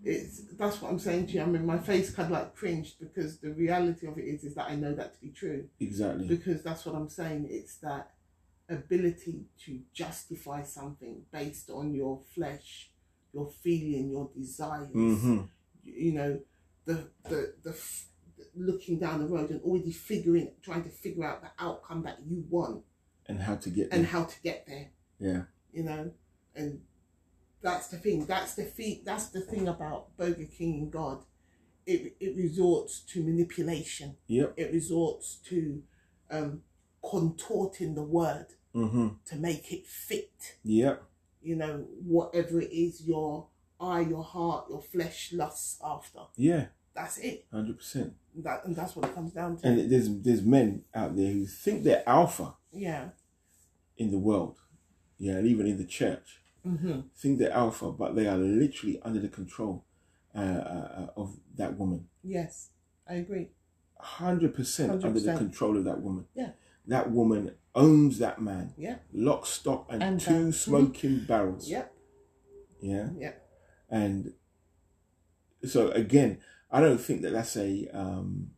it's that's what I'm saying to you. I mean, my face kind of like cringed because the reality of it is, is that I know that to be true. Exactly. Because that's what I'm saying. It's that ability to justify something based on your flesh, your feeling, your desires. hmm You know, the the the f- looking down the road and already figuring, trying to figure out the outcome that you want And how to get and how to get there. Yeah. You know, and that's the thing. That's the thing. That's the thing about Burger King and God. It it resorts to manipulation. Yep. It resorts to um, contorting the word hmm to make it fit. Yep. You know, whatever it is your eye, your heart, your flesh lusts after. Yeah. That's it. Hundred percent. That and that's what it comes down to. And there's there's men out there who think they're alpha yeah. in the world. Yeah, and even in the church. Mm-hmm. Think they're alpha, but they are literally under the control uh, uh, uh, of that woman. Yes, I agree. hundred percent under the control of that woman. Yeah. That woman owns that man. Yeah. Lock, stock, and, And two barrel. smoking barrels. Yep. Yeah. Yep. And so again, I don't think that that's a um,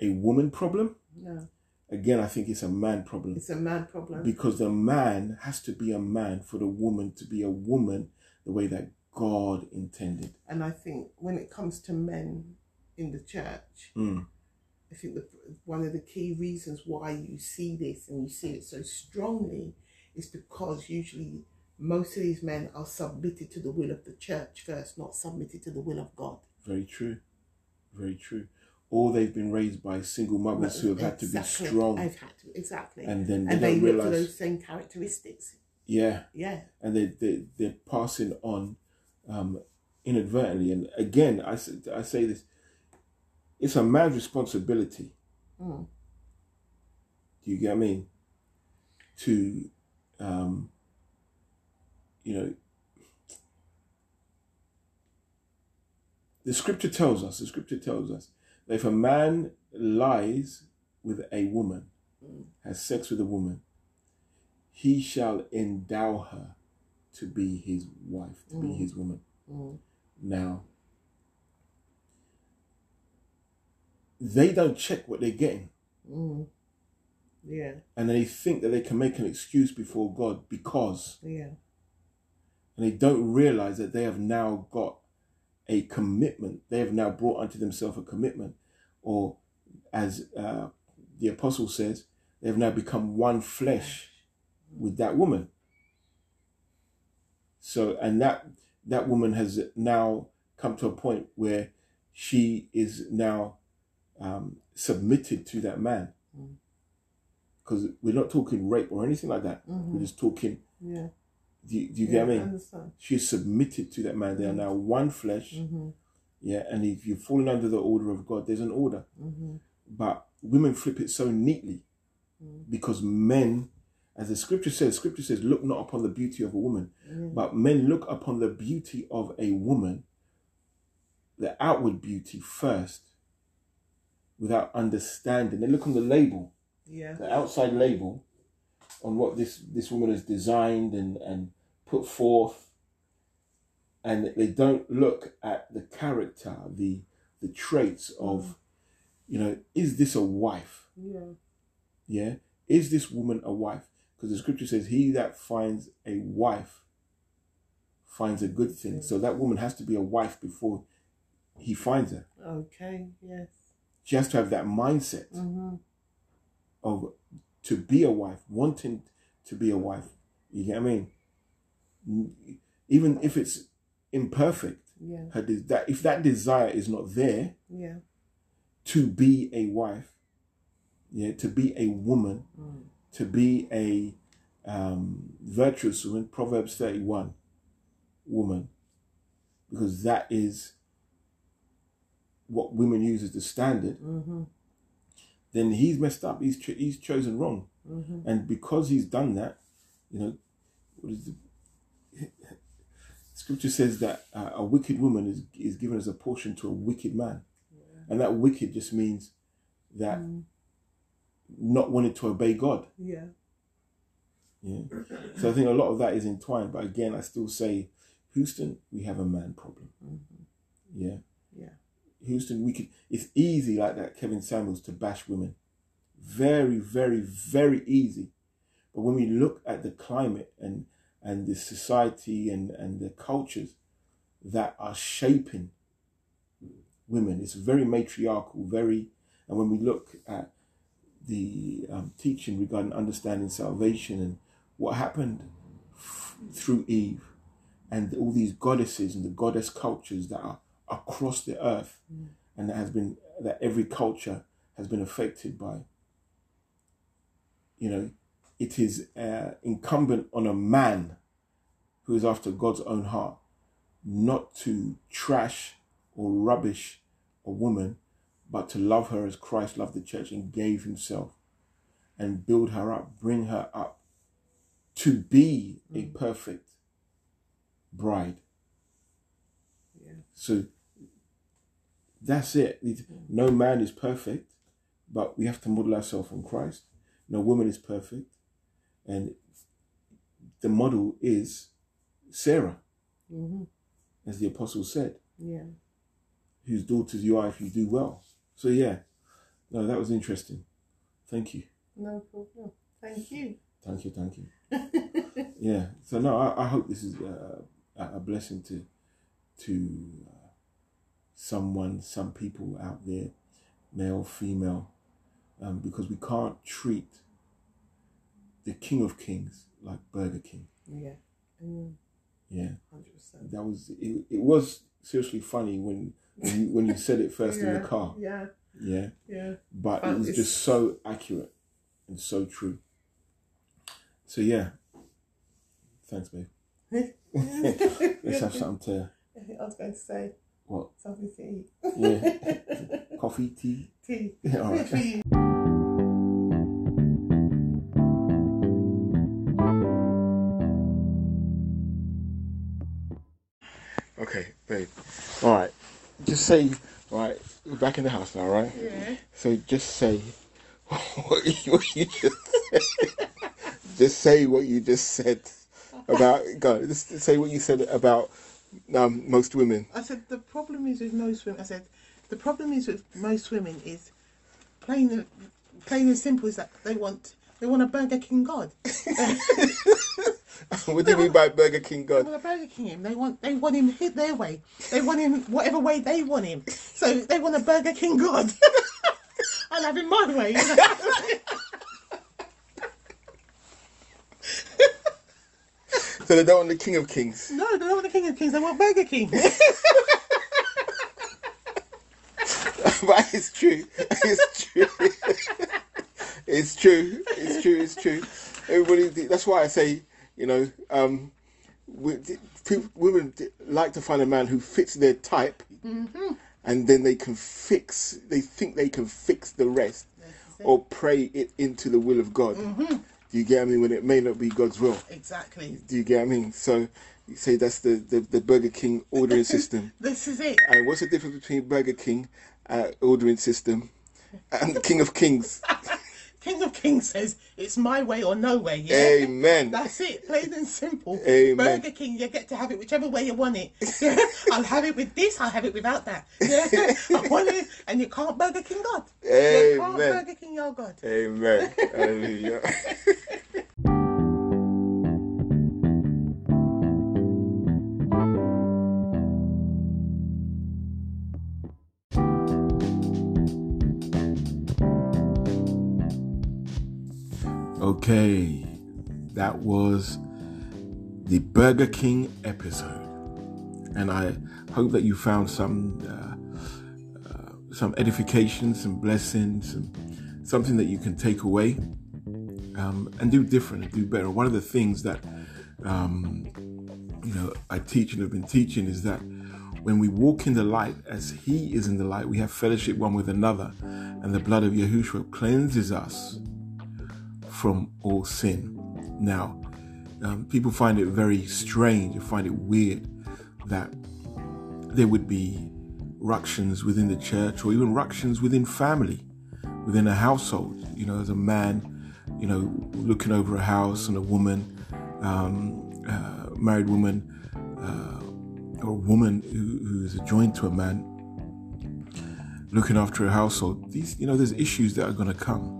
a woman problem. No, Again, I think it's a man problem it's a man problem. because the man has to be a man for the woman to be a woman the way that God intended. And I think when it comes to men in the church, Mm. I think the, one of the key reasons why you see this and you see it so strongly is because usually most of these men are submitted to the will of the church first, not submitted to the will of God. Very true. Very true. Or they've been raised by single mothers who have had to be Exactly. strong, I've had to exactly, and then they and they look for those same characteristics. Yeah, Yeah, and they, they they're passing on um, inadvertently. And again, I say, I say this: it's a man's responsibility. Mm. Do you get what I mean? To, um, you know, the scripture tells us. The scripture tells us if a man lies with a woman, Mm. has sex with a woman, he shall endow her to be his wife, to be Mm. his woman. Mm. Now, they don't check what they're getting. Mm. yeah, and they think that they can make an excuse before God because, yeah, and they don't realize that they have now got a commitment. They have now brought unto themselves a commitment, or as uh, the apostle says, they have now become one flesh with that woman. So, and that that woman has now come to a point where she is now um, submitted to that man. Mm. Because we're not talking rape or anything like that. Mhm. We're just talking. yeah. Do you, do you yeah, get what I understand. She's submitted to that man. They are now one flesh. Mm-hmm. Yeah, and if you've fallen under the order of God, there's an order. Mm-hmm. But women flip it so neatly Mm. because men, as the scripture says, scripture says, look not upon the beauty of a woman, Yeah. but men look upon the beauty of a woman, the outward beauty first, without understanding. They look on the label, yeah, the outside label, on what this this woman has designed and and put forth, and they don't look at the character, the the traits of, you know, is this a wife? yeah, Yeah. Is this woman a wife? Because the scripture says, He that finds a wife finds a good thing. So that woman has to be a wife before he finds her. okay, yes, She has to have that mindset mm-hmm. of to be a wife, wanting to be a wife. You get what I mean? Even if it's imperfect, yeah, her de- that if that desire is not there yeah, to be a wife, yeah, to be a woman, mm. to be a um, virtuous woman, Proverbs 31 woman, because that is what women use as the standard, Mm-hmm. Then he's messed up. He's, cho- he's chosen wrong. Mm-hmm. And because he's done that, you know, what is the, scripture says that uh, a wicked woman is, is given as a portion to a wicked man. And that wicked just means that Mm. not wanting to obey God. yeah, Yeah. So I think a lot of that is entwined. But again, I still say, Houston, we have a man problem. mm-hmm. Yeah. Houston, we could. It's easy like that, Kevin Samuels, to bash women. Very, very, very easy. But when we look at the climate and and the society and and the cultures that are shaping women, it's very matriarchal. Very, and when we look at the um, teaching regarding understanding salvation and what happened f- through Eve and all these goddesses and the goddess cultures that are across the earth and that has been that every culture has been affected by. You know it is uh, incumbent on a man who is after God's own heart not to trash or rubbish a woman but to love her as Christ loved the church and gave himself and build her up bring her up to be a perfect bride. Yeah, so that's it. No man is perfect, but we have to model ourselves on Christ. No woman is perfect. And the model is Sarah, mm-hmm. as the apostle said, yeah. whose daughters you are if you do well. So, yeah, no, that was interesting. Thank you. No problem. Thank you. Thank you. Thank you. Yeah. So, no, I, I hope this is a, a blessing to, to someone, some people out there male, female, um, because we can't treat the King of Kings like Burger King. Yeah. Mm, Yeah, 100%. that was it. It was seriously funny when when you, when you said it first in the car. Yeah, Yeah, yeah. but But it was it's- just so accurate and so true. So yeah, thanks, babe. Let's have something to I was going to say what? something to eat. Yeah, coffee, tea. Tea. All right. Okay, babe. All right. Just say, right, we're back in the house now, right? Yeah. So just say what you, what you just said. just say what you just said about, go, just say what you said about um, most women. I said the problem is with most women. I said the problem is with most women is plain and plain and simple is that they want they want a Burger King God. what do you mean by Burger King God? They want a Burger King him. They want they want him hit their way. They want him whatever way they want him. So they want a Burger King God. I'll have him my way. you know. So they don't want the King of Kings. no, they don't want the King of Kings. They want Burger King. but it's true. It's true. it's true. It's true. It's true. Everybody. That's why I say, you know, um, we, people, women like to find a man who fits their type, and then they can fix. They think they can fix the rest, or pray it into the will of God. Do you get what I mean? When it may not be God's will. exactly. Do you get what I mean? So you say that's the, the, the Burger King ordering system. This is it. And what's the difference between Burger King uh, ordering system and the King of Kings? King of Kings says it's my way or no way. Yeah. Amen. That's it, plain and simple. Amen. Burger King, you get to have it whichever way you want it. Yeah. I'll have it with this, I'll have it without that. Yeah. I want it, and you can't Burger King God. Amen. You can't. Burger King your God. Amen. Hallelujah. Okay, that was the Burger King episode, and I hope that you found some uh, uh, some edification, some blessings, some, something that you can take away um, and do different and do better. One of the things that um, you know I teach and have been teaching is that when we walk in the light as He is in the light, we have fellowship one with another, and the blood of Yahushua cleanses us from all sin. Now, um, people find it very strange, they find it weird that there would be ructions within the church or even ructions within family, within a household. You know, as a man, you know, looking over a house and a woman, um, uh, married woman, uh, or a woman who, who is joined to a man, looking after a household. These, you know, there's issues that are going to come.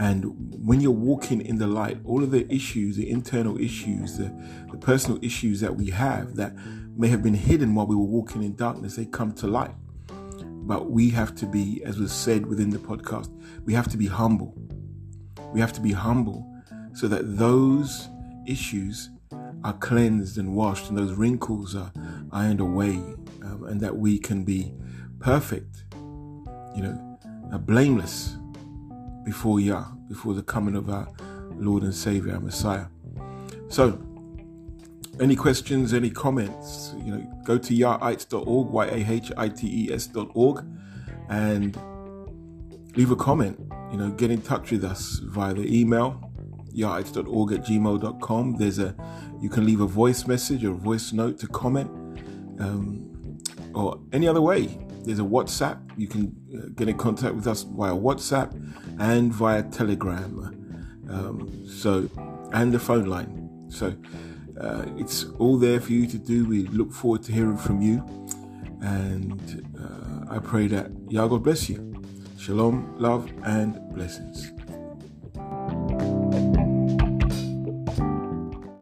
And when you're walking in the light, all of the issues, the internal issues, the, the personal issues that we have that may have been hidden while we were walking in darkness, they come to light. But we have to be, as was said within the podcast, we have to be humble. We have to be humble so that those issues are cleansed and washed and those wrinkles are ironed away um, and that we can be perfect, you know, uh, blameless before Yah, before the coming of our Lord and Savior, our Messiah. So, any questions, any comments, you know, go to yahites.org, Y-A-H-I-T-E-S.org, and leave a comment. You know, get in touch with us via the email, yahites.org at gmail.com. There's a, you can leave a voice message or a voice note to comment, um, or any other way. There's a WhatsApp. You can uh, get in contact with us via WhatsApp and via Telegram. Um, so, and the phone line. So, uh, it's all there for you to do. We look forward to hearing from you. And uh, I pray that Yah God bless you. Shalom, love, and blessings.